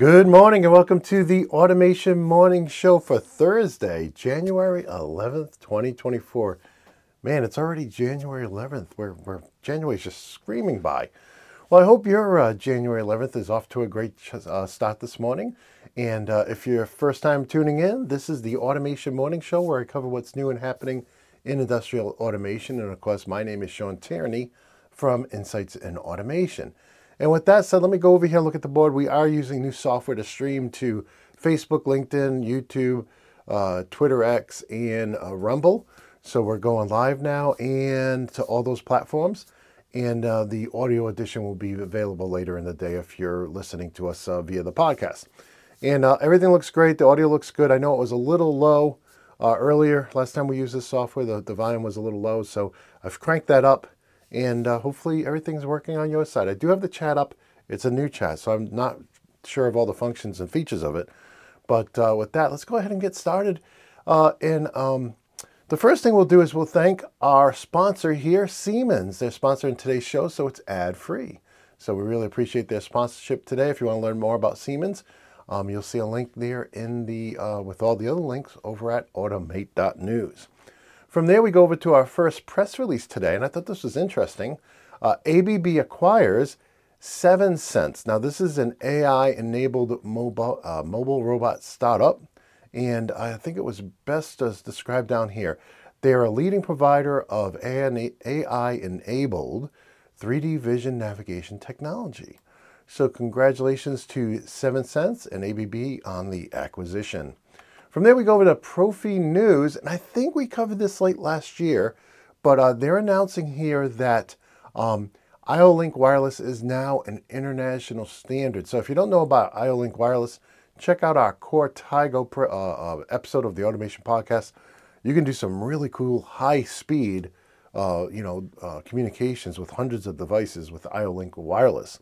Good morning and welcome to the Automation Morning Show for Thursday, January 11th, 2024. Man, it's already January 11th. Where where January's just screaming by. Well, I hope your uh, January 11th is off to a great uh, start this morning. And uh, if you're first time tuning in, this is the Automation Morning Show where I cover what's new and happening in industrial automation. And of course, my name is Sean Tierney from Insights in Automation. And with that said, let me go over here and look at the board. We are using new software to stream to Facebook, LinkedIn, YouTube, uh, Twitter X, and uh, Rumble. So we're going live now and to all those platforms. And uh, the audio edition will be available later in the day if you're listening to us uh, via the podcast. And uh, everything looks great. The audio looks good. I know it was a little low uh, earlier. Last time we used this software, the, the volume was a little low. So I've cranked that up and uh, hopefully everything's working on your side. I do have the chat up. It's a new chat, so I'm not sure of all the functions and features of it. But uh, with that, let's go ahead and get started. Uh, and um, the first thing we'll do is we'll thank our sponsor here, Siemens. They're sponsoring today's show, so it's ad free. So we really appreciate their sponsorship today. If you want to learn more about Siemens, um, you'll see a link there in the uh, with all the other links over at automate.news. From there, we go over to our first press release today, and I thought this was interesting. Uh, ABB acquires Seven Sevensense. Now, this is an AI-enabled mobile uh, mobile robot startup, and I think it was best as described down here. They are a leading provider of AI-enabled 3D vision navigation technology. So, congratulations to Seven Sevensense and ABB on the acquisition. From there, we go over to Profi News, and I think we covered this late last year, but uh, they're announcing here that um, IO-Link Wireless is now an international standard. So if you don't know about IO-Link Wireless, check out our CoreTigo uh, uh, episode of the Automation Podcast. You can do some really cool high-speed, uh, you know, uh, communications with hundreds of devices with IO-Link Wireless.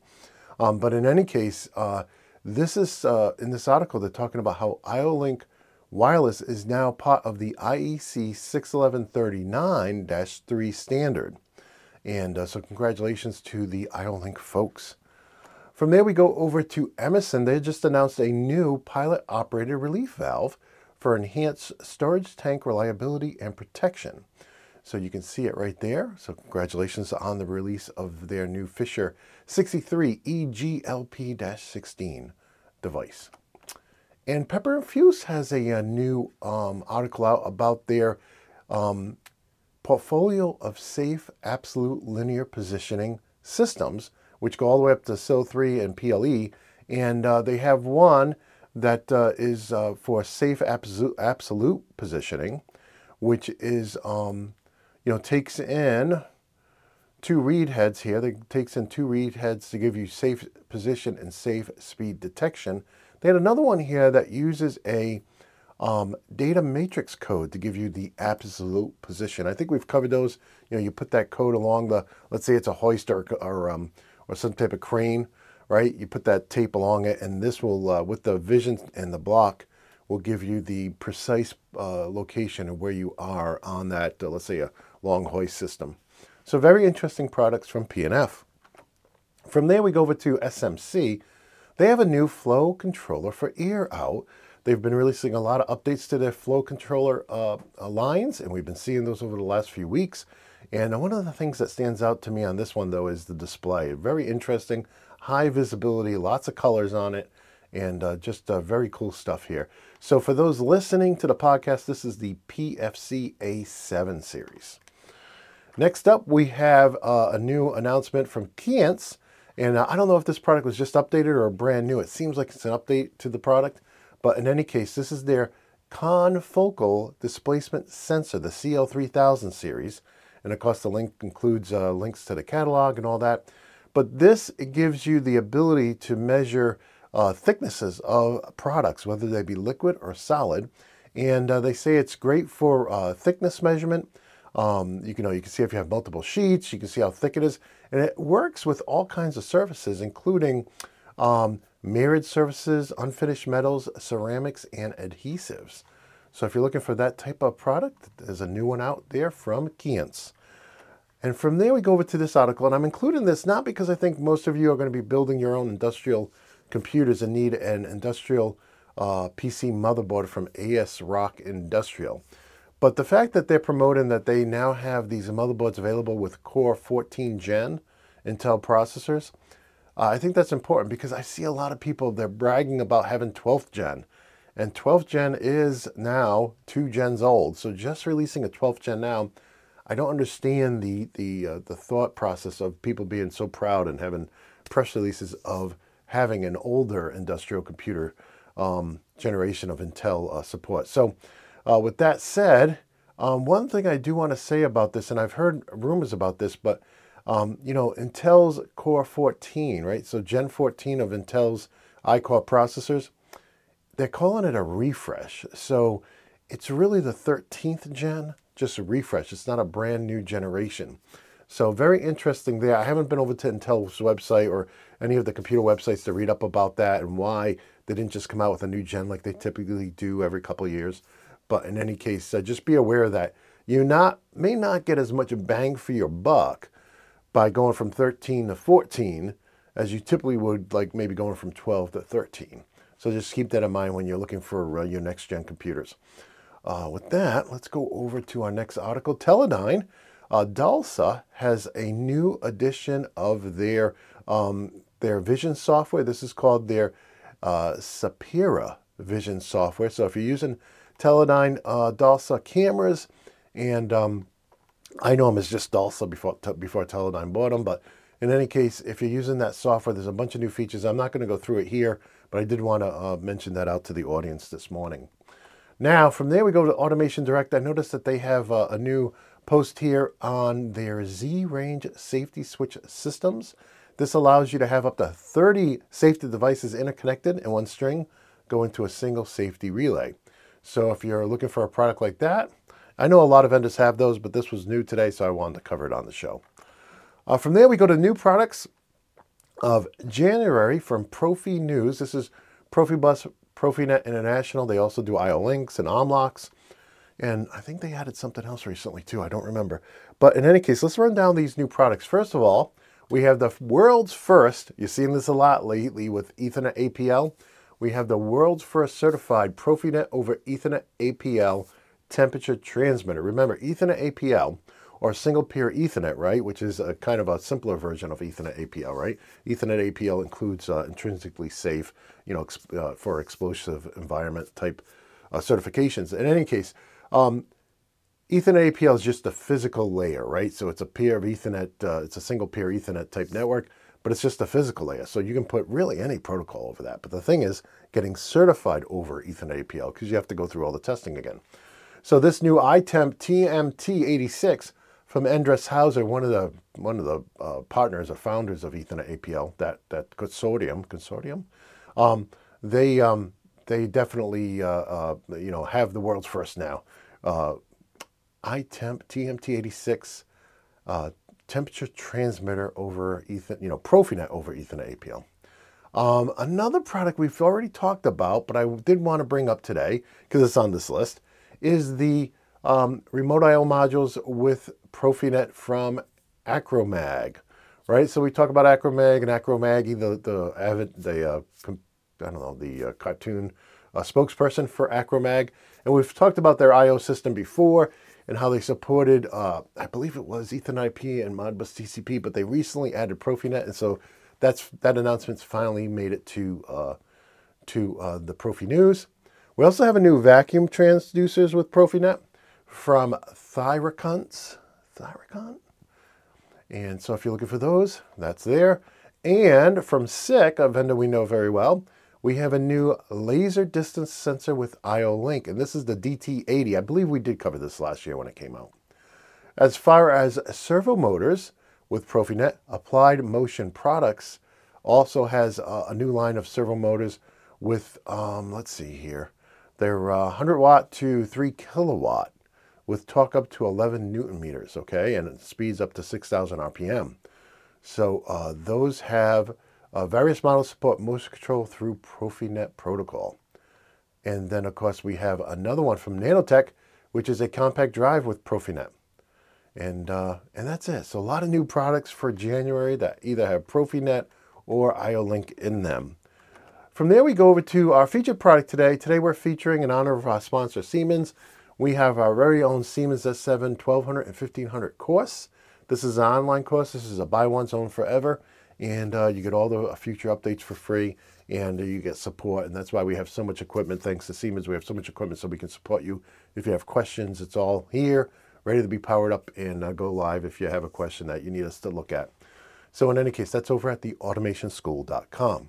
Um, but in any case, uh, this is in this article they're talking about how IO-Link Wireless is now part of the IEC 61139-3 standard. And uh, so congratulations to the IO-Link folks. From there we go over to Emerson. They just announced a new pilot operated relief valve for enhanced storage tank reliability and protection. So you can see it right there. So congratulations on the release of their new Fisher 63 EGLP-16 device. And Pepperl+Fuchs has a, a new um, article out about their um, portfolio of safe absolute linear positioning systems, which go all the way up to SIL3 and PLE. And uh, they have one that uh, is uh, for safe absolute, absolute positioning, which is, um, you know, takes in two read heads here. Takes in two read heads to give you safe position and safe speed detection. They had another one here that uses a um, data matrix code to give you the absolute position. I think we've covered those. You know, you put that code along the, let's say it's a hoist or, or, um, or some type of crane, right? You put that tape along it, and this will, uh, with the vision and the block, will give you the precise uh, location of where you are on that, uh, let's say, a long hoist system. So very interesting products from P&F. From there, we go over to SMC. They have a new flow controller for ear out. They've been releasing a lot of updates to their flow controller uh, uh, lines, and we've been seeing those over the last few weeks. And one of the things that stands out to me on this one, though, is the display. Very interesting, high visibility, lots of colors on it, and uh, just uh, very cool stuff here. So, for those listening to the podcast, this is the PFC A7 series. Next up, we have uh, a new announcement from Keyence. And uh, I don't know if this product was just updated or brand new. It seems like it's an update to the product. But in any case, this is their confocal displacement sensor, the CL3000 series. And of course, the link includes uh, links to the catalog and all that. But this gives you the ability to measure uh, thicknesses of products, whether they be liquid or solid. And uh, they say it's great for uh, thickness measurement. Um, you can know you can see if you have multiple sheets. You can see how thick it is, and it works with all kinds of surfaces, including um, mirrored surfaces, unfinished metals, ceramics, and adhesives. So if you're looking for that type of product, there's a new one out there from Keyence. And from there we go over to this article, and I'm including this not because I think most of you are going to be building your own industrial computers and need an industrial uh, PC motherboard from ASRock Industrial. But the fact that they're promoting that they now have these motherboards available with Core 14 Gen Intel processors, uh, I think that's important because I see a lot of people, they're bragging about having 12th gen. And 12th gen is now two gens old. So just releasing a 12th gen now, I don't understand the the uh, the thought process of people being so proud and having press releases of having an older industrial computer um, generation of Intel uh, support. So, uh, with that said, um, one thing I do want to say about this, and I've heard rumors about this, but um, you know, Intel's Core 14, right? So Gen 14 of Intel's iCore processors, they're calling it a refresh. So it's really the 13th gen, just a refresh. It's not a brand new generation. So very interesting there. I haven't been over to Intel's website or any of the computer websites to read up about that and why they didn't just come out with a new gen like they typically do every couple years. But in any case, uh, just be aware that you not may not get as much bang for your buck by going from 13 to 14 as you typically would like maybe going from 12 to 13. So just keep that in mind when you're looking for uh, your next gen computers. Uh, with that, let's go over to our next article. Teledyne, uh, DALSA has a new edition of their um, their vision software. This is called their uh, Sapera vision software. So if you're using Teledyne uh, DALSA cameras and um, I know them as just DALSA before before Teledyne bought them, but in any case, if you're using that software, there's a bunch of new features. I'm not going to go through it here, but I did want to uh, mention that out to the audience this morning. Now, from there we go to Automation Direct. I noticed that they have uh, a new post here on their Z-Range safety switch systems. This allows you to have up to 30 safety devices interconnected in one string go into a single safety relay. So if you're looking for a product like that, I know a lot of vendors have those, but this was new today, so I wanted to cover it on the show. Uh, from there, we go to new products of January from Profi News. This is Profibus, Profinet International. They also do IO links and omlox. And I think they added something else recently too. I don't remember. But in any case, let's run down these new products. First of all, we have the world's first, you've seen this a lot lately with Ethernet APL. We have the world's first certified Profinet over Ethernet APL temperature transmitter. Remember, Ethernet APL or single pair Ethernet, right, which is a kind of a simpler version of Ethernet APL, right? Ethernet APL includes uh, intrinsically safe, you know, uh, for explosive environment type uh, certifications. In any case, um, Ethernet APL is just a physical layer, right? So it's a peer of Ethernet, uh, it's a single pair Ethernet type network, but it's just a physical layer. So you can put really any protocol over that. But the thing is getting certified over Ethernet APL because you have to go through all the testing again. So this new iTemp TMT86 from Endress Hauser, one of the one of the uh, partners or founders of Ethernet APL, that that consortium consortium, um, they um, they definitely uh, uh, you know have the world's first now. Uh, iTemp TMT86 uh, temperature transmitter over Ethernet, you know Profinet over Ethernet APL. Um, another product we've already talked about, but I did want to bring up today because it's on this list is the um, remote I/O modules with Profinet from Acromag, right? So we talk about Acromag and Acromaggie, the the avid the uh, I don't know the uh, cartoon uh, spokesperson for Acromag, and we've talked about their I/O system before and how they supported uh, I believe it was Ethernet IP and Modbus TCP, but they recently added Profinet, and so that's that announcement's finally made it to uh, to uh, the Profi News. We also have a new vacuum transducers with Profinet from Thyraconts. Thyrakon? And so if you're looking for those, that's there. And from SICK, a vendor we know very well, we have a new laser distance sensor with IO Link, and this is the DT80. I believe we did cover this last year when it came out. As far as servo motors with Profinet, Applied Motion Products also has a, a new line of servo motors with, um, let's see here, they're uh, 100 watt to 3 kilowatt with torque up to 11 newton meters, okay, and it speeds up to 6,000 RPM. So uh, those have uh, various models support motion control through Profinet protocol. And then, of course, we have another one from Nanotec, which is a compact drive with Profinet. And, uh, and that's it. So a lot of new products for January that either have Profinet or IO-Link in them. From there, we go over to our featured product today. Today, we're featuring in honor of our sponsor, Siemens. We have our very own Siemens S7 1200 and 1500 course. This is an online course. This is a buy once, own forever. And uh, you get all the future updates for free and you get support. And that's why we have so much equipment. Thanks to Siemens, we have so much equipment so we can support you. If you have questions, it's all here, ready to be powered up and uh, go live if you have a question that you need us to look at. So, in any case, that's over at theautomationschool.com.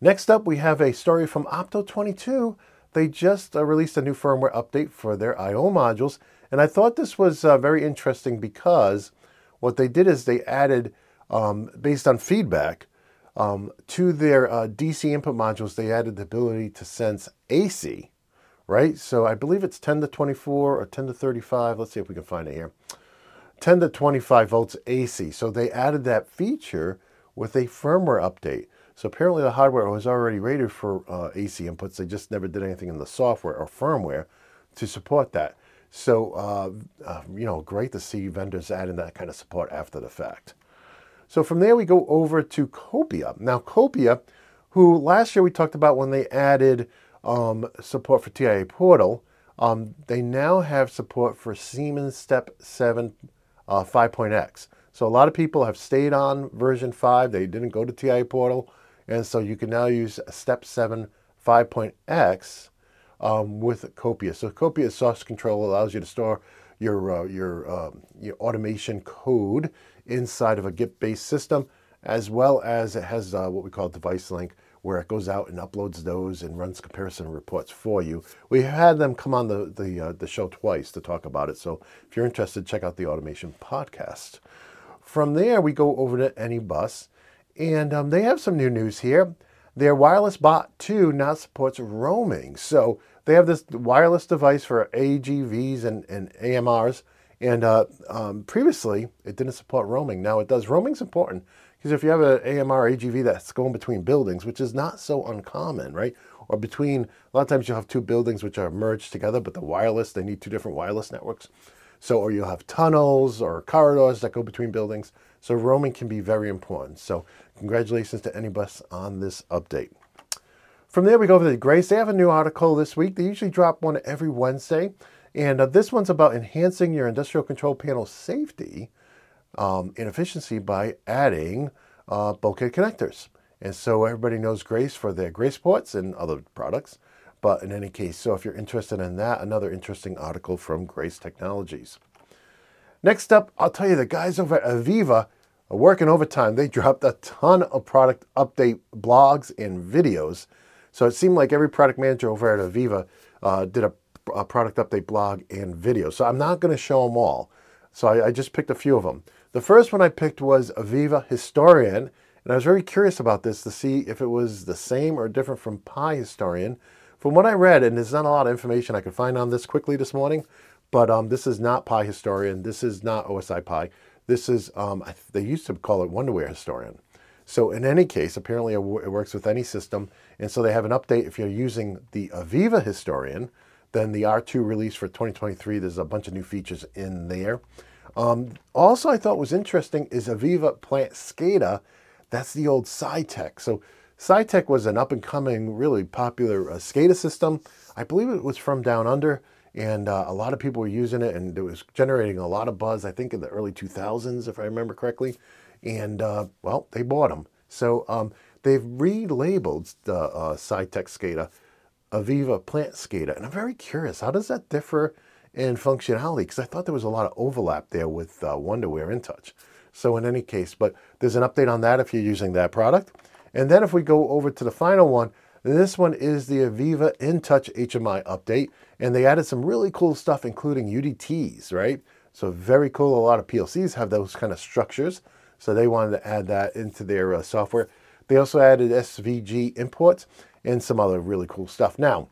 Next up, we have a story from Opto22. They just uh, released a new firmware update for their I/O modules, and I thought this was uh, very interesting because what they did is they added, um, based on feedback, um, to their uh, DC input modules, they added the ability to sense AC, right? So I believe it's 10 to 24 or 10 to 35. Let's see if we can find it here. 10 to 25 volts AC. So they added that feature with a firmware update. So apparently the hardware was already rated for uh, AC inputs. They just never did anything in the software or firmware to support that. So, uh, uh, you know, great to see vendors adding that kind of support after the fact. So from there, we go over to Copia. Now, Copia, who last year we talked about when they added um, support for TIA Portal, um, they now have support for Siemens Step 7 uh, 5.x. So a lot of people have stayed on version 5. They didn't go to TIA Portal. And so you can now use Step 7 5.x um, with Copia. So Copia source control allows you to store your, uh, your, um, your automation code inside of a Git-based system, as well as it has uh, what we call device link, where it goes out and uploads those and runs comparison reports for you. We had them come on the the, uh, the show twice to talk about it. So if you're interested, check out the automation podcast. From there, we go over to AnyBus. And um, they have some new news here. Their wireless Bolt 2 now supports roaming. So they have this wireless device for AGVs and, and AMRs. And uh, um, previously, it didn't support roaming. Now it does. Roaming's important because if you have an AMR AGV that's going between buildings, which is not so uncommon, right? Or between, a lot of times you'll have two buildings which are merged together, but the wireless, they need two different wireless networks. So, or you'll have tunnels or corridors that go between buildings. So roaming can be very important. So congratulations to Anybus on this update. From there, we go over to Grace. They have a new article this week. They usually drop one every Wednesday. And uh, this one's about enhancing your industrial control panel safety um, and efficiency by adding uh, bulkhead connectors. And so everybody knows Grace for their Grace ports and other products. But in any case, so if you're interested in that, another interesting article from Grace Technologies. Next up, I'll tell you the guys over at AVEVA are working overtime. They dropped a ton of product update blogs and videos. So it seemed like every product manager over at AVEVA uh, did a, a, product update blog and video. So I'm not going to show them all. So I, I just picked a few of them. The first one I picked was AVEVA Historian. And I was very curious about this to see if it was the same or different from Pi Historian. From what I read, and there's not a lot of information I could find on this quickly this morning, but um, this is not Pi Historian. This is not OSI Pi. This is, um, they used to call it Wonderware Historian. So in any case, apparently it, works with any system. And so they have an update. If you're using the AVEVA Historian, then the R2 release for 2023, there's a bunch of new features in there. Um, also, I thought was interesting is AVEVA Plant SCADA. That's the old Citect. So Citect was an up and coming, really popular uh, SCADA system. I believe it was from down under and uh, a lot of people were using it, and it was generating a lot of buzz. I think in the early 2000s, if I remember correctly. And uh, well, they bought them. So um, they've relabeled the uh, Citect SCADA AVEVA Plant SCADA, and I'm very curious. How does that differ in functionality? Because I thought there was a lot of overlap there with uh, Wonderware InTouch. So in any case, but there's an update on that if you're using that product. And then if we go over to the final one, this one is the AVEVA InTouch HMI update, and they added some really cool stuff, including UDTs, right? So very cool. A lot of PLCs have those kind of structures, so they wanted to add that into their uh, software. They also added SVG imports and some other really cool stuff. Now,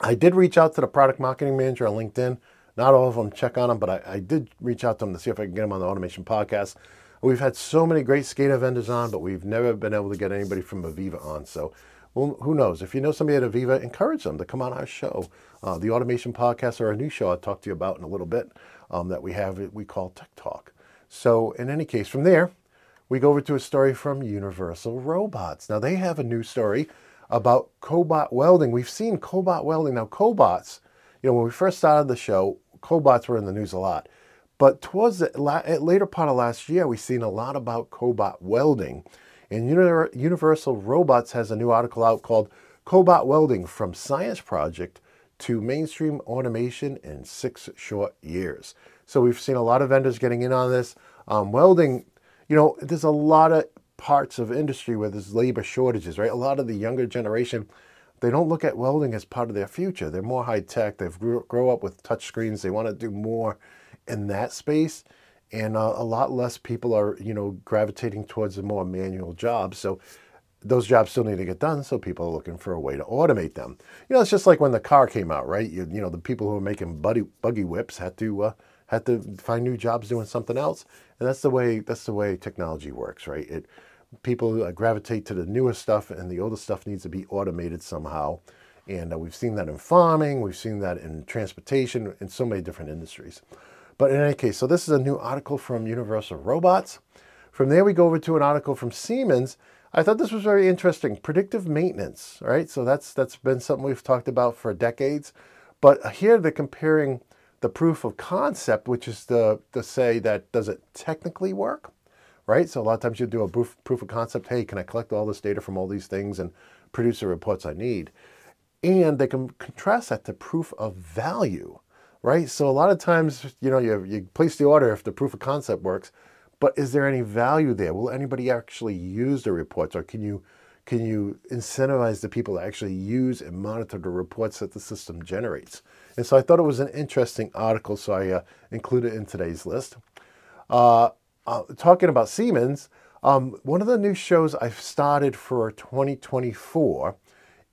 I did reach out to the product marketing manager on LinkedIn. Not all of them check on them, but I, I did reach out to them to see if I can get them on the automation podcast. We've had so many great SCADA vendors on, but we've never been able to get anybody from AVEVA on. So well, who knows? If you know somebody at AVEVA, encourage them to come on our show. Uh, the Automation Podcast or a new show I'll talk to you about in a little bit um, that we have, we call Tech Talk. So, in any case, from there, we go over to a story from Universal Robots. Now, they have a new story about cobot welding. We've seen cobot welding. Now, cobots, you know, when we first started the show, cobots were in the news a lot. But towards the later part of last year, we've seen a lot about cobot welding. And Universal Robots has a new article out called Cobot Welding from Science Project to Mainstream Automation in Six Short Years. So we've seen a lot of vendors getting in on this. Um, welding, you know, there's a lot of parts of industry where there's labor shortages, right? A lot of the younger generation, they don't look at welding as part of their future. They're more high tech. They've grew, grow up with touch screens. They want to do more in that space and uh, a lot less people are you know gravitating towards the more manual jobs so those jobs still need to get done so people are looking for a way to automate them you know it's just like when the car came out right you, you know the people who were making buddy, buggy whips had to uh, had to find new jobs doing something else and that's the way that's the way technology works right it people uh, gravitate to the newer stuff and the older stuff needs to be automated somehow and uh, we've seen that in farming we've seen that in transportation in so many different industries but in any case, so this is a new article from Universal Robots. From there, we go over to an article from Siemens. I thought this was very interesting. Predictive maintenance, right? So that's that's been something we've talked about for decades. But here they're comparing the proof of concept, which is the to say that does it technically work, right? So a lot of times you do a proof, proof of concept. Hey, can I collect all this data from all these things and produce the reports I need? And they can contrast that to proof of value right? So a lot of times, you know, you, you place the order if the proof of concept works, but is there any value there? Will anybody actually use the reports, or can you can you incentivize the people to actually use and monitor the reports that the system generates? And so I thought it was an interesting article, so I uh, included it in today's list. Uh, uh, talking about Siemens, um, one of the new shows I've started for 2024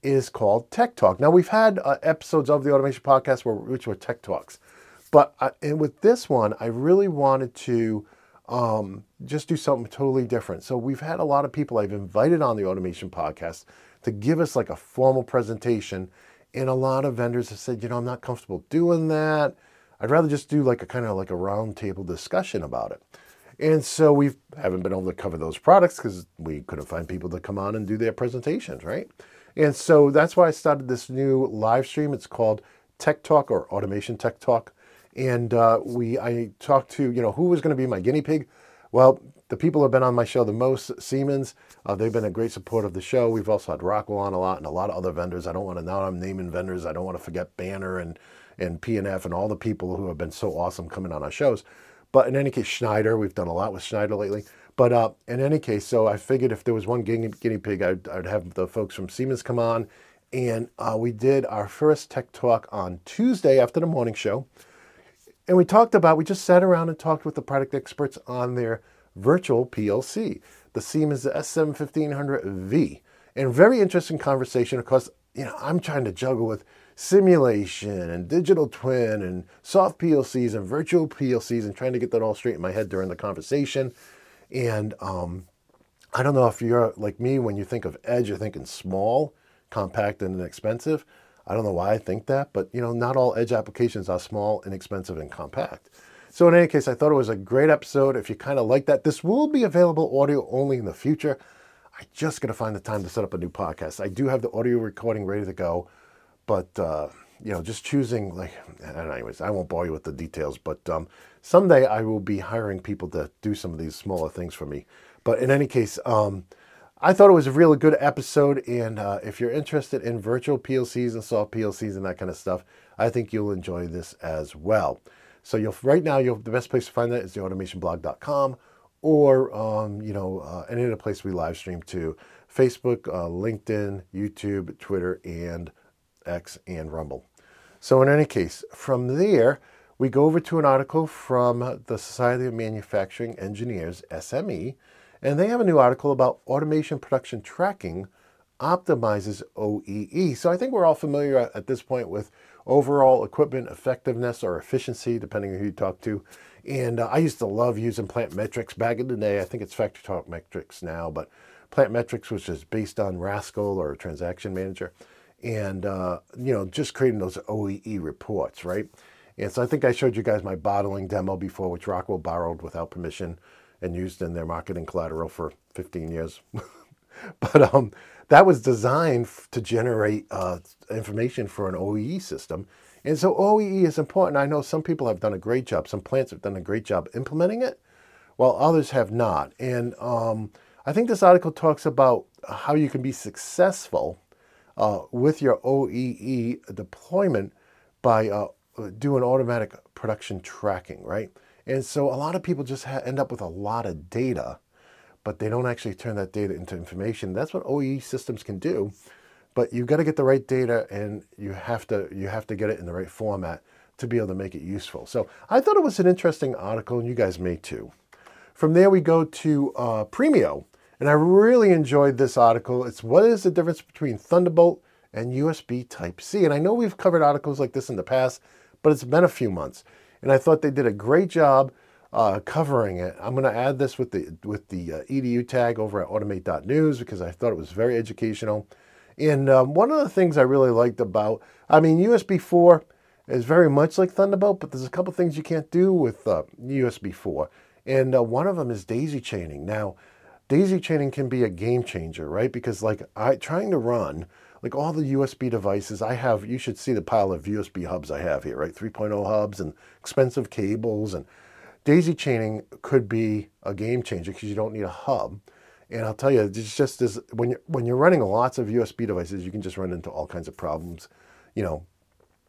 is called Tech Talk. Now, we've had uh, episodes of the Automation Podcast where, which were Tech Talks, but I, and with this one, I really wanted to um, just do something totally different. So we've had a lot of people I've invited on the Automation Podcast to give us like a formal presentation, and a lot of vendors have said, you know, I'm not comfortable doing that. I'd rather just do like a kind of like a roundtable discussion about it. And so we haven't been able to cover those products because we couldn't find people to come on and do their presentations, right? And so that's why I started this new live stream. It's called Tech Talk or Automation Tech Talk. And uh, we, I talked to, you know, who was going to be my guinea pig? Well, the people who have been on my show the most, Siemens, uh, they've been a great support of the show. We've also had Rockwell on a lot and a lot of other vendors. I don't want to, now I'm naming vendors. I don't want to forget Banner and, and PNF and all the people who have been so awesome coming on our shows. But in any case, Schneider, we've done a lot with Schneider lately. But uh, in any case, so I figured if there was one guinea, guinea pig, I'd, I'd, have the folks from Siemens come on. And uh, we did our first tech talk on Tuesday after the morning show. And we talked about, we just sat around and talked with the product experts on their virtual PLC, the Siemens S7-1500V. And very interesting conversation. Of course, you know, I'm trying to juggle with simulation and digital twin and soft PLCs and virtual PLCs and trying to get that all straight in my head during the conversation. And um, I don't know if you're like me, when you think of edge, you're thinking small, compact, and inexpensive. I don't know why I think that, but you know, not all edge applications are small, inexpensive, and compact. So in any case, I thought it was a great episode. If you kind of like that, this will be available audio only in the future. I just got to find the time to set up a new podcast. I do have the audio recording ready to go, but uh, you know, just choosing like, anyways, I won't bore you with the details, but um, someday I will be hiring people to do some of these smaller things for me. But in any case, um, I thought it was a really good episode, and uh, if you're interested in virtual PLCs and soft PLCs and that kind of stuff, I think you'll enjoy this as well. So you'll right now, you'll the best place to find that is theautomationblog.com or um, you know uh, any other place we live stream to Facebook, uh, LinkedIn, YouTube, Twitter, and X, and Rumble. So, in any case, from there, we go over to an article from the Society of Manufacturing Engineers, SME, and they have a new article about automation production tracking optimizes OEE. So, I think we're all familiar at this point with overall equipment effectiveness or efficiency, depending on who you talk to. And uh, I used to love using plant metrics back in the day. I think it's Factory Talk Metrics now, but plant metrics, which is based on Rascal or Transaction Manager and uh, you know just creating those OEE reports, right? And so I think I showed you guys my bottling demo before, which Rockwell borrowed without permission, and used in their marketing collateral for 15 years. but um, that was designed to generate uh, information for an OEE system. And so OEE is important. I know some people have done a great job. Some plants have done a great job implementing it, while others have not. And um, I think this article talks about how you can be successful uh, with your OEE deployment by uh, doing automatic production tracking, right? And so a lot of people just ha- end up with a lot of data, but they don't actually turn that data into information. That's what OEE systems can do. But you've got to get the right data and you have to you have to get it in the right format to be able to make it useful. So I thought it was an interesting article, and you guys may too. From there, we go to uh, Premio. And I really enjoyed this article. It's what is the difference between Thunderbolt and USB Type C? And I know we've covered articles like this in the past, but it's been a few months. And I thought they did a great job uh, covering it. I'm going to add this with the with the uh, edu tag over at automate.news because I thought it was very educational. And um, one of the things I really liked about, I mean, USB 4 is very much like Thunderbolt, but there's a couple things you can't do with uh, USB 4. And uh, one of them is daisy chaining. Now, daisy chaining can be a game changer, right? Because like I trying to run like all the USB devices I have, you should see the pile of USB hubs I have here, right? 3.0 hubs and expensive cables and daisy chaining could be a game changer because you don't need a hub. And I'll tell you, it's just as when you're when you're running lots of USB devices, you can just run into all kinds of problems, you know,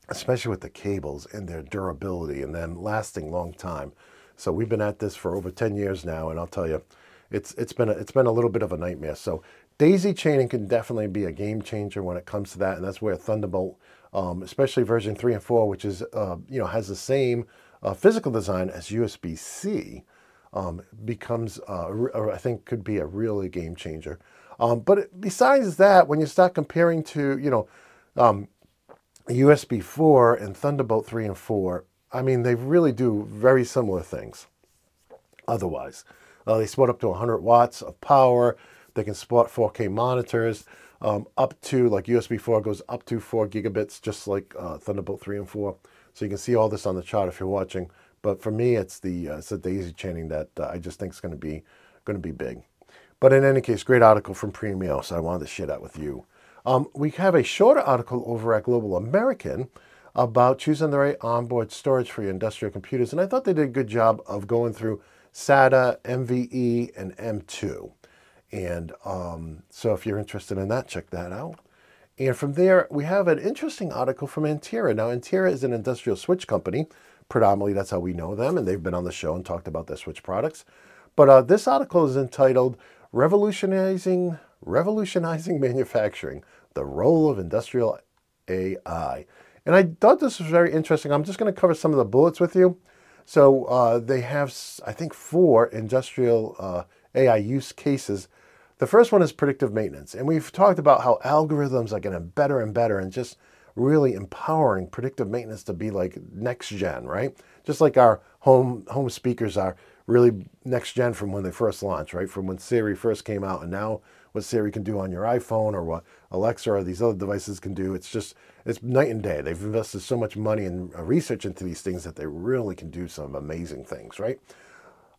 especially with the cables and their durability and them lasting long time. So we've been at this for over 10 years now, and I'll tell you, it's it's been a, it's been a little bit of a nightmare. So daisy chaining can definitely be a game changer when it comes to that, and that's where Thunderbolt, um, especially version three and four, which is uh, you know has the same uh, physical design as USB C, um, becomes uh, I think could be a really game changer. Um, but besides that, when you start comparing to you know USB um, 4 and Thunderbolt 3 and 4, I mean, they really do very similar things otherwise. Uh, they support up to 100 watts of power. They can support 4K monitors um, up to, like USB 4 goes up to 4 gigabits, just like uh, Thunderbolt 3 and 4. So you can see all this on the chart if you're watching. But for me, it's the uh, it's the daisy chaining that uh, I just think is going to be going to be big. But in any case, great article from Premio, so I wanted to share that with you. Um, we have a shorter article over at Global American about choosing the right onboard storage for your industrial computers, and I thought they did a good job of going through SATA, MVE, and M2. And um, so if you're interested in that, check that out. And from there, we have an interesting article from Antaira. Now, Antaira is an industrial switch company. Predominantly, that's how we know them, and they've been on the show and talked about their switch products. But uh, this article is entitled "Revolutionizing Revolutionizing Manufacturing: The Role of Industrial AI." And I thought this was very interesting. I'm just going to cover some of the bullets with you. So uh, they have, I think, four industrial uh, AI use cases. The first one is predictive maintenance. And we've talked about how algorithms are getting better and better and just really empowering predictive maintenance to be like next gen, right? Just like our home home speakers are really next gen from when they first launched, right? From when Siri first came out and now what Siri can do on your iPhone or what Alexa or these other devices can do. It's just it's night and day. They've invested so much money and research into these things that they really can do some amazing things, right?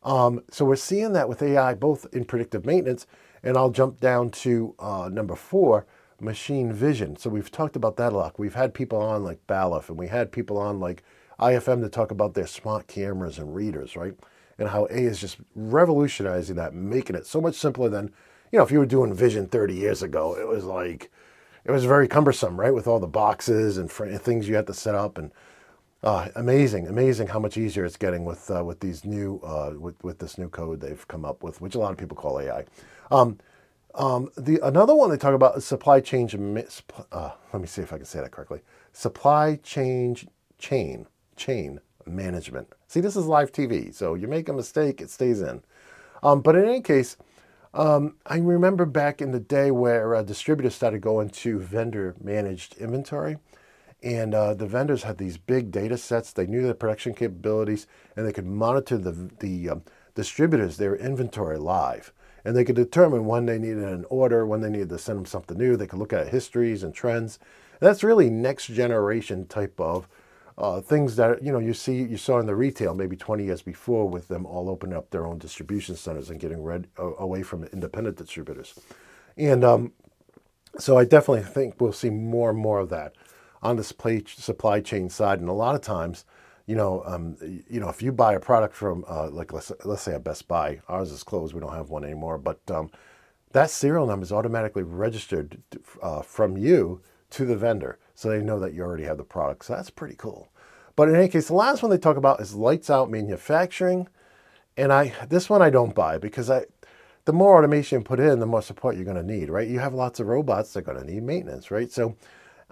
Um, so we're seeing that with AI, both in predictive maintenance, and I'll jump down to uh, number four, machine vision. So we've talked about that a lot. We've had people on like Balluff, and we had people on like IFM to talk about their smart cameras and readers, right? And how A is just revolutionizing that, making it so much simpler than, you know, if you were doing vision 30 years ago, it was like, it was very cumbersome, right? With all the boxes and fr- things you had to set up, and uh, amazing, amazing how much easier it's getting with uh, with these new uh, with with this new code they've come up with, which a lot of people call AI. Um, um, the another one they talk about is supply chain. Uh, let me see if I can say that correctly. Supply chain chain chain management. See, this is live TV, so you make a mistake, it stays in. Um, but in any case, um, I remember back in the day where uh, distributors started going to vendor managed inventory. And uh, the vendors had these big data sets. They knew their production capabilities, and they could monitor the, the um, distributors, their inventory live. And they could determine when they needed an order, when they needed to send them something new. They could look at histories and trends. And that's really next generation type of uh, things that you know you see you saw in the retail maybe 20 years before with them all opening up their own distribution centers and getting red uh, away from independent distributors. And um, so i definitely think we'll see more and more of that on the supply, chain side. And a lot of times you know um, you know if you buy a product from uh, like let's, let's say a best buy ours is closed we don't have one anymore but um, that serial number is automatically registered uh, from you to the vendor so they know that you already have the product. So that's pretty cool. But in any case, the last one they talk about is lights out manufacturing. And I this one I don't buy because I the more automation put in, the more support you're going to need, right? You have lots of robots that are going to need maintenance, right? So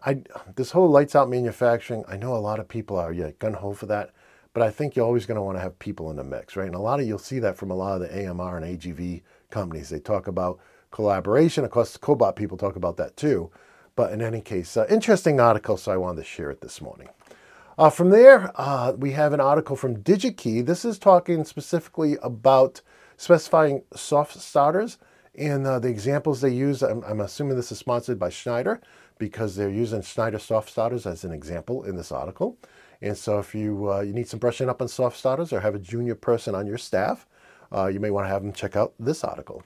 I this whole lights out manufacturing, I know a lot of people are yeah, gun ho for that, but I think you're always going to want to have people in the mix, right? And a lot of you'll see that from a lot of the AMR and AGV companies. They talk about collaboration. Of course, Cobot people talk about that too. But in any case, uh, interesting article, so I wanted to share it this morning. Uh, from there, uh, we have an article from DigiKey. This is talking specifically about specifying soft starters and uh, the examples they use. I'm, I'm, assuming this is sponsored by Schneider because they're using Schneider soft starters as an example in this article. And so, if you uh, you need some brushing up on soft starters or have a junior person on your staff, uh, you may want to have them check out this article.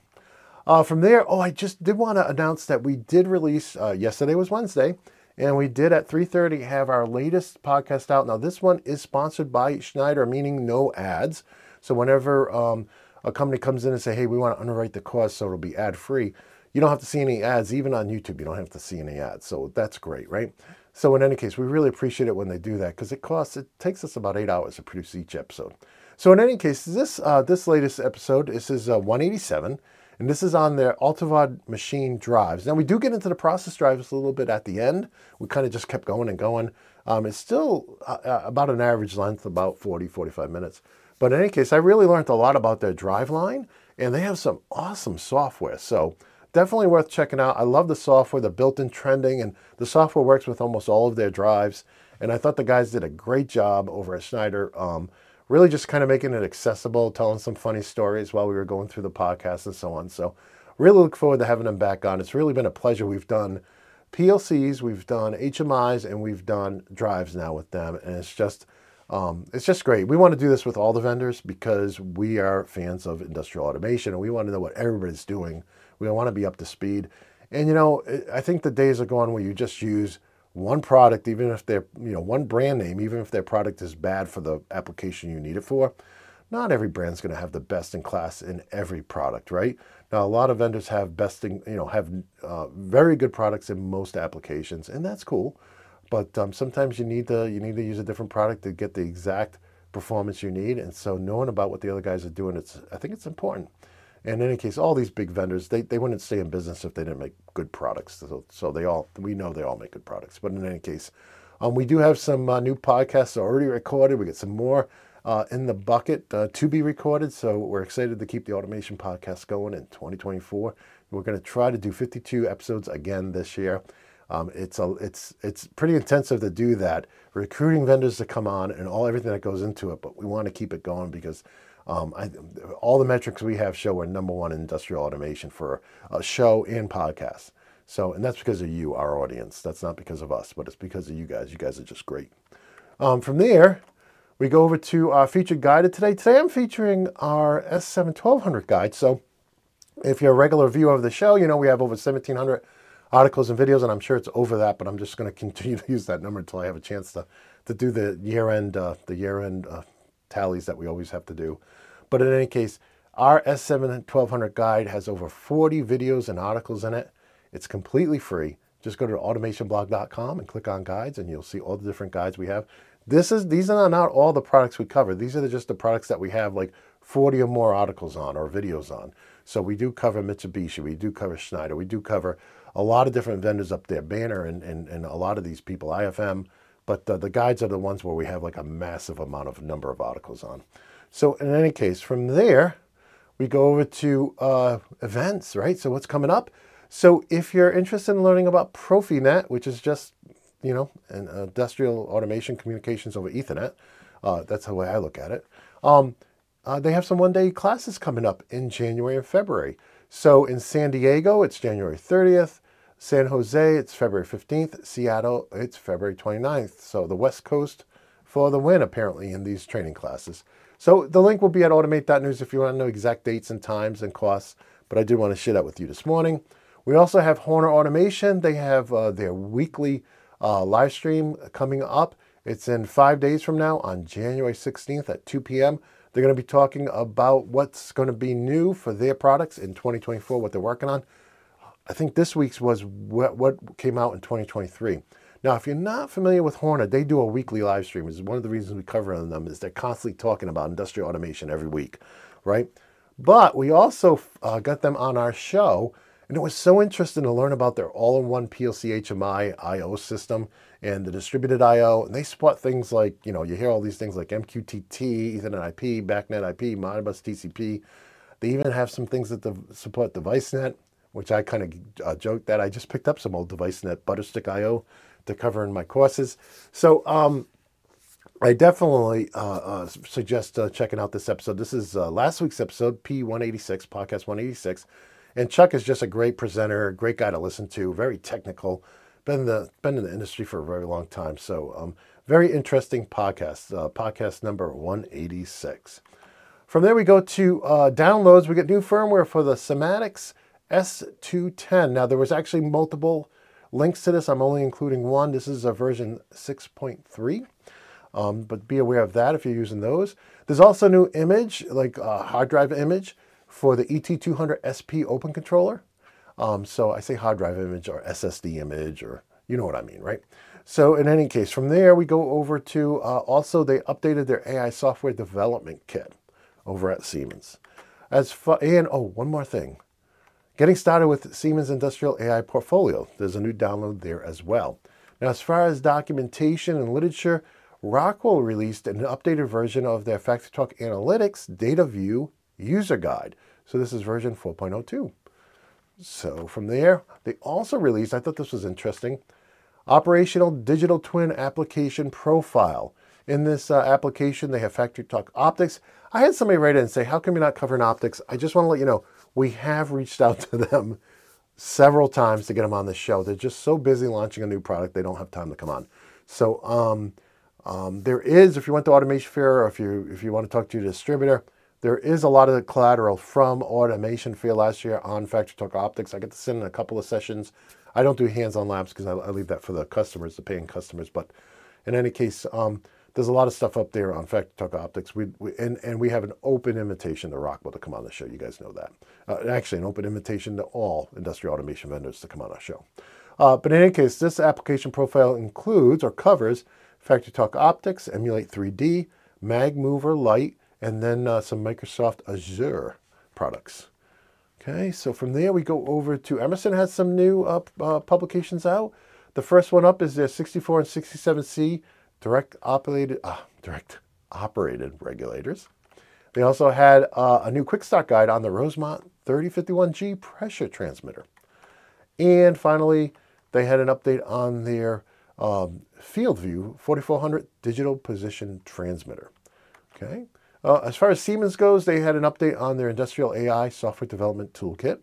Uh, from there, oh, I just did want to announce that we did release, uh, yesterday was Wednesday, and we did at 3.30 have our latest podcast out. Now, this one is sponsored by Schneider, meaning no ads. So whenever um, a company comes in and say, hey, we want to underwrite the cost so it'll be ad-free, you don't have to see any ads. Even on YouTube, you don't have to see any ads. So that's great, right? So in any case, we really appreciate it when they do that because it costs, it takes us about eight hours to produce each episode. So in any case, this uh, this latest episode, this is uh, 187. And this is on their Altivar machine drives. Now, we do get into the process drives a little bit at the end. We kind of just kept going and going. Um, it's still uh, uh about an average length, about 40, 45 minutes. But in any case, I really learned a lot about their drive line, and they have some awesome software. So definitely worth checking out. I love the software, the built-in trending, and the software works with almost all of their drives. And I thought the guys did a great job over at Schneider. Um, really just kind of making it accessible, telling some funny stories while we were going through the podcast and so on. So, really look forward to having them back on. It's really been a pleasure. We've done PLCs, we've done HMIs, and we've done drives now with them, and it's just um, it's just great. We want to do this with all the vendors because we are fans of industrial automation, and we want to know what everybody's doing. We want to be up to speed. And you know, I think the days are gone where you just use one product, even if they're, you know, one brand name, even if their product is bad for the application you need it for, not every brand's going to have the best in class in every product, right? Now, a lot of vendors have best in, you know, have uh, very good products in most applications, and that's cool. But um, sometimes you need to you need to use a different product to get the exact performance you need. And so, knowing about what the other guys are doing, it's I think it's important. And in any case, all these big vendors, they, they wouldn't stay in business if they didn't make good products. So, so they all, we know they all make good products. But in any case, um, we do have some uh, new podcasts already recorded. We get some more uh, in the bucket uh, to be recorded. So we're excited to keep the automation podcast going in 2024. We're going to try to do 52 episodes again this year. Um, it's a, it's it's pretty intensive to do that, recruiting vendors to come on and all everything that goes into it. But we want to keep it going because um, I, all the metrics we have show we're number one in industrial automation for a show and podcast. So, and that's because of you, our audience. That's not because of us, but it's because of you guys. You guys are just great. Um, from there, we go over to our featured guide today. Today I'm featuring our S7 1200 guide. So, if you're a regular viewer of the show, you know we have over 1,700 articles and videos, and I'm sure it's over that, but I'm just going to continue to use that number until I have a chance to, to do the year end, uh, the year end uh, tallies that we always have to do. But in any case, our S7 1200 guide has over 40 videos and articles in it. It's completely free. Just go to automationblog.com and click on guides and you'll see all the different guides we have. This is these are not all the products we cover. These are just the products that we have like 40 or more articles on or videos on. So we do cover Mitsubishi, we do cover Schneider, we do cover a lot of different vendors up there, Banner and, and, and a lot of these people, IFM. But the, the guides are the ones where we have like a massive amount of number of articles on. So in any case, from there, we go over to uh, events, right? So what's coming up? So if you're interested in learning about Profinet, which is just, you know, an industrial automation communications over Ethernet, uh, that's the way I look at it. Um, uh, they have some one-day classes coming up in January and February. So in San Diego, it's January 30th. San Jose, it's February 15th. Seattle, it's February 29th. So the West Coast for the win, apparently, in these training classes. So the link will be at automate.news if you want to know exact dates and times and costs. But I did want to share that with you this morning. We also have Horner Automation. They have uh, their weekly uh, live stream coming up. It's in five days from now on January 16th at 2 p.m. They're going to be talking about what's going to be new for their products in 2024, what they're working on. I think this week's was what, what came out in 2023. Now, if you're not familiar with Horner, they do a weekly live stream. Is one of the reasons we cover them is they're constantly talking about industrial automation every week, right? But we also uh, got them on our show, and it was so interesting to learn about their all-in-one PLC HMI I/O system and the distributed I/O. And they support things like, you know, you hear all these things like MQTT, Ethernet IP, BACnet IP, Modbus TCP. They even have some things that support DeviceNet, which I kind of uh, joked that I just picked up some old DeviceNet Butterstick I/O to cover in my courses. So um, I definitely uh, uh, suggest uh, checking out this episode. This is uh, last week's episode, P186, podcast 186. And Chuck is just a great presenter, great guy to listen to, very technical. Been the been in the industry for a very long time, so um, very interesting podcast. Uh, podcast number 186. From there, we go to uh, downloads. We get new firmware for the Sinamics S210. Now, there was actually multiple links to this. I'm only including one. This is a version 6.3. Um, but be aware of that if you're using those. There's also a new image, like a hard drive image for the ET200 SP Open Controller. Um, so I say hard drive image or SSD image or you know what I mean, right? So in any case, from there we go over to uh, also they updated their AI software development kit over at Siemens. As far, and oh, one more thing. Getting started with Siemens Industrial AI Portfolio. There's a new download there as well. Now, as far as documentation and literature, Rockwell released an updated version of their FactoryTalk Analytics Data View User Guide. So this is version 4.02. So from there, they also released, I thought this was interesting, Operational Digital Twin Application Profile. In this uh, application, they have FactoryTalk Optics. I had somebody write in and say, how come you're not covering optics? I just want to let you know, we have reached out to them several times to get them on the show. They're just so busy launching a new product, they don't have time to come on. So um, um, there is, if you went to Automation Fair or if you if you want to talk to your distributor, there is a lot of collateral from Automation Fair last year on Factory Talk Optics. I get to sit in a couple of sessions. I don't do hands-on labs because I, I, leave that for the customers, the paying customers. But in any case, um, there's a lot of stuff up there on FactoryTalk Optics. We, we, and, and we have an open invitation to Rockwell to come on the show. You guys know that. Uh, actually, an open invitation to all industrial automation vendors to come on our show. Uh, but in any case, this application profile includes or covers FactoryTalk Optics, Emulate 3D, MagMover Lite, and then uh, some Microsoft Azure products. Okay, so from there we go over to Emerson has some new uh, uh, publications out. The first one up is their 64 and 67C direct operated, uh, direct operated regulators. They also had uh, a new quick start guide on the Rosemount 3051G pressure transmitter. And finally, they had an update on their um, FIELDVUE 4400 digital position transmitter. Okay. Uh, as far as Siemens goes, they had an update on their industrial AI software development toolkit.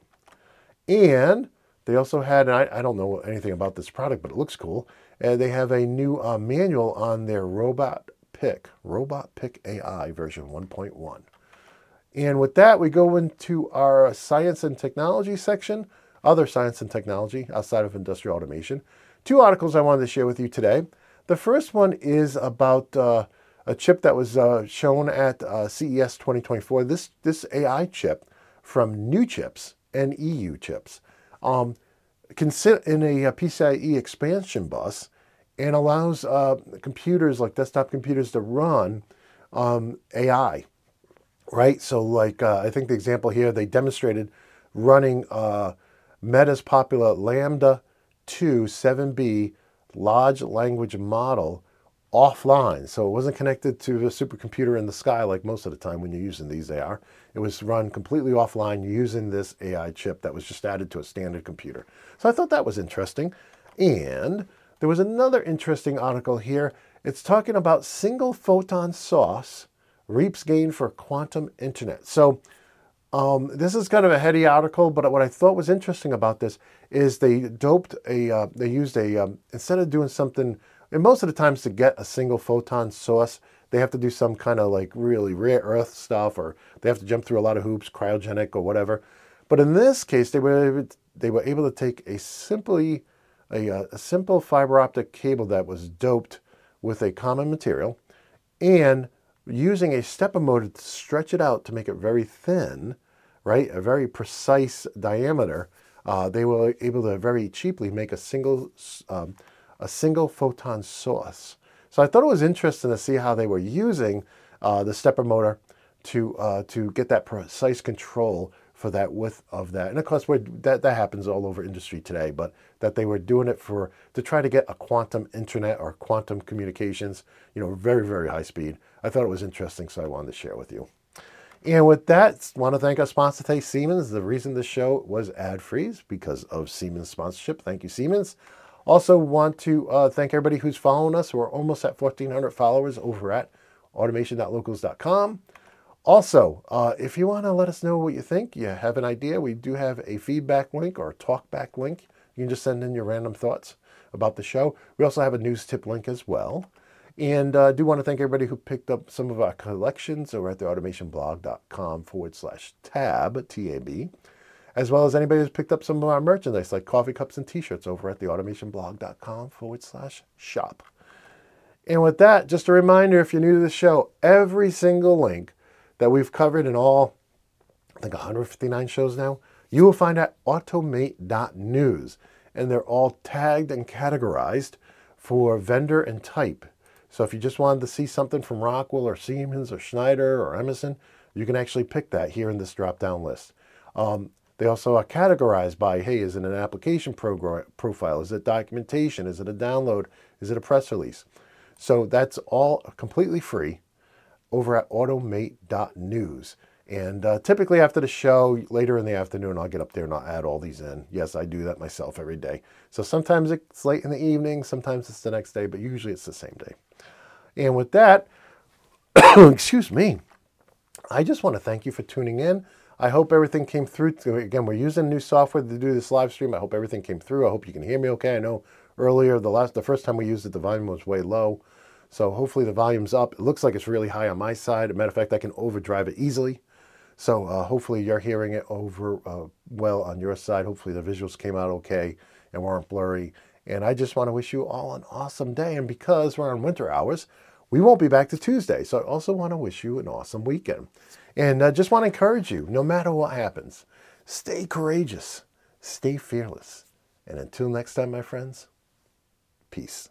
And they also had, I, I, don't know anything about this product, but it looks cool. And they have a new uh, manual on their robot pick, robot pick AI version 1.1. And with that, we go into our science and technology section, other science and technology outside of industrial automation. Two articles I wanted to share with you today. The first one is about uh, a chip that was uh, shown at uh, CES 2024. This this AI chip from Neuchips and EU Chips um, can sit in a, a, PCIe expansion bus and allows uh, computers like desktop computers to run um, AI. Right. So, like uh, I think the example here they demonstrated running uh, Meta's popular Llama 2 7B large language model offline. So it wasn't connected to a supercomputer in the sky like most of the time when you're using these AR. It was run completely offline using this AI chip that was just added to a standard computer. So I thought that was interesting. And there was another interesting article here. It's talking about single photon source reaps gain for quantum internet. So um, this is kind of a heady article, but what I thought was interesting about this is they doped a, uh, they used a, um, instead of doing something and most of the times to get a single photon source, they have to do some kind of like really rare earth stuff, or they have to jump through a lot of hoops, cryogenic or whatever. But in this case, they were able to, they were able to take a simply a, uh, a simple fiber optic cable that was doped with a common material, and using a stepper motor to stretch it out to make it very thin, right, a very precise diameter. Uh, they were able to very cheaply make a single um, a single photon source. So I thought it was interesting to see how they were using uh, the stepper motor to uh, to get that precise control for that width of that. And of course, that that happens all over industry today, but that they were doing it for to try to get a quantum internet or quantum communications, you know, very very high speed. I thought it was interesting, so I wanted to share with you. And with that, I want to thank our sponsor today, Siemens. The reason this show was ad free is because of Siemens sponsorship. Thank you, Siemens. Also, want to uh, thank everybody who's following us. We're almost at 1,400 followers over at automation.locals.com. Also, uh, if you want to let us know what you think, you have an idea, we do have a feedback link or a talkback link. You can just send in your random thoughts about the show. We also have a news tip link as well. And I uh, do want to thank everybody who picked up some of our collections over at the automationblog.com forward slash tab, T-A-B as well as anybody who's picked up some of our merchandise like coffee cups and t-shirts over at theautomationblog.com forward slash shop. And with that, just a reminder, if you're new to the show, every single link that we've covered in all, I think 159 shows now, you will find at automate.news. And they're all tagged and categorized for vendor and type. So if you just wanted to see something from Rockwell or Siemens or Schneider or Emerson, you can actually pick that here in this drop down list. Um, they also are categorized by, hey, is it an application profile? Is it documentation? Is it a download? Is it a press release? So that's all completely free over at automate.news. And uh, typically after the show, later in the afternoon, I'll get up there and I'll add all these in. Yes, I do that myself every day. So sometimes it's late in the evening, sometimes it's the next day, but usually it's the same day. And with that, excuse me, I just want to thank you for tuning in. I hope everything came through. Again, we're using new software to do this live stream. I hope everything came through. I hope you can hear me okay. I know earlier, the last, the first time we used it, the volume was way low. So hopefully the volume's up. It looks like it's really high on my side. As a matter of fact, I can overdrive it easily. So uh, hopefully you're hearing it over uh, well on your side. Hopefully the visuals came out okay and weren't blurry. And I just want to wish you all an awesome day. And because we're on winter hours, we won't be back to Tuesday. So I also want to wish you an awesome weekend. And I just want to encourage you no matter what happens, stay courageous, stay fearless. And until next time, my friends, peace.